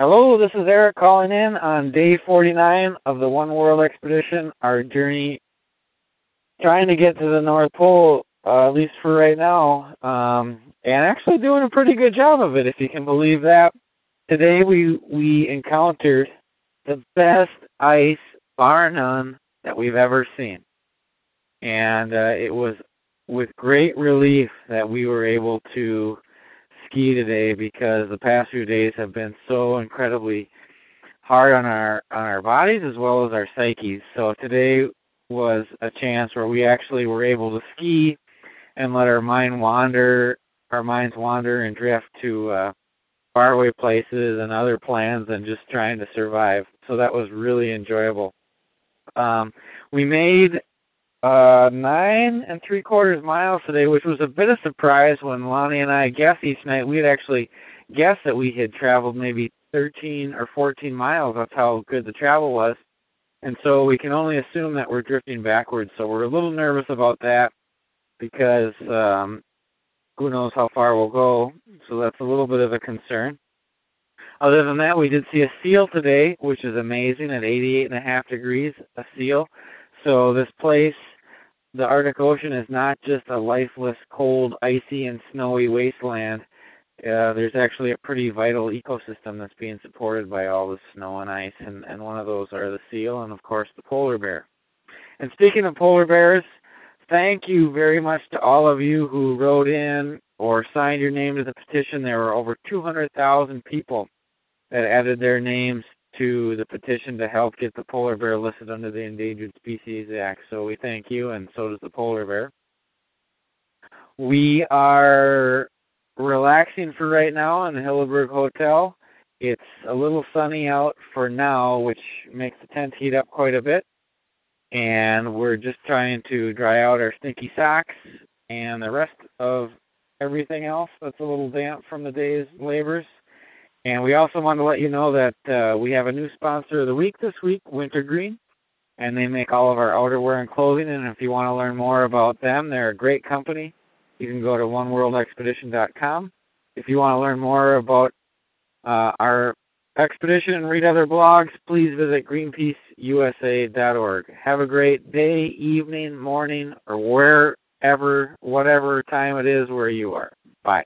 Hello, this is Eric calling in on day 49 of the One World Expedition, our journey trying to get to the North Pole, uh, at least for right now, um, and actually doing a pretty good job of it, if you can believe that. Today we, we encountered the best ice, bar none, that we've ever seen. And uh, it was with great relief that we were able to ski today because the past few days have been so incredibly hard on our on our bodies as well as our psyches. So today was a chance where we actually were able to ski and let our mind wander, our minds wander and drift to uh, faraway places and other plans and just trying to survive. So that was really enjoyable. Um, we made uh, nine and three quarters miles today, which was a bit of a surprise when Lonnie and I guessed each night. We had actually guessed that we had traveled maybe 13 or 14 miles. That's how good the travel was. And so we can only assume that we're drifting backwards. So we're a little nervous about that because um, who knows how far we'll go. So that's a little bit of a concern. Other than that, we did see a seal today, which is amazing at 88 and a half degrees, a seal. So this place, the Arctic Ocean, is not just a lifeless, cold, icy, and snowy wasteland. Uh, there's actually a pretty vital ecosystem that's being supported by all the snow and ice, and, and one of those are the seal and, of course, the polar bear. And speaking of polar bears, thank you very much to all of you who wrote in or signed your name to the petition. There were over 200,000 people that added their names to the petition to help get the polar bear listed under the Endangered Species Act. So we thank you, and so does the polar bear. We are relaxing for right now in the Hilleberg Hotel. It's a little sunny out for now, which makes the tent heat up quite a bit. And we're just trying to dry out our stinky socks and the rest of everything else that's a little damp from the day's labors. And we also want to let you know that uh, we have a new sponsor of the week this week, Wintergreen, and they make all of our outerwear and clothing. And if you want to learn more about them, they're a great company. You can go to oneworldexpedition.com. If you want to learn more about uh, our expedition and read other blogs, please visit greenpeaceusa.org. Have a great day, evening, morning, or wherever, whatever time it is where you are. Bye.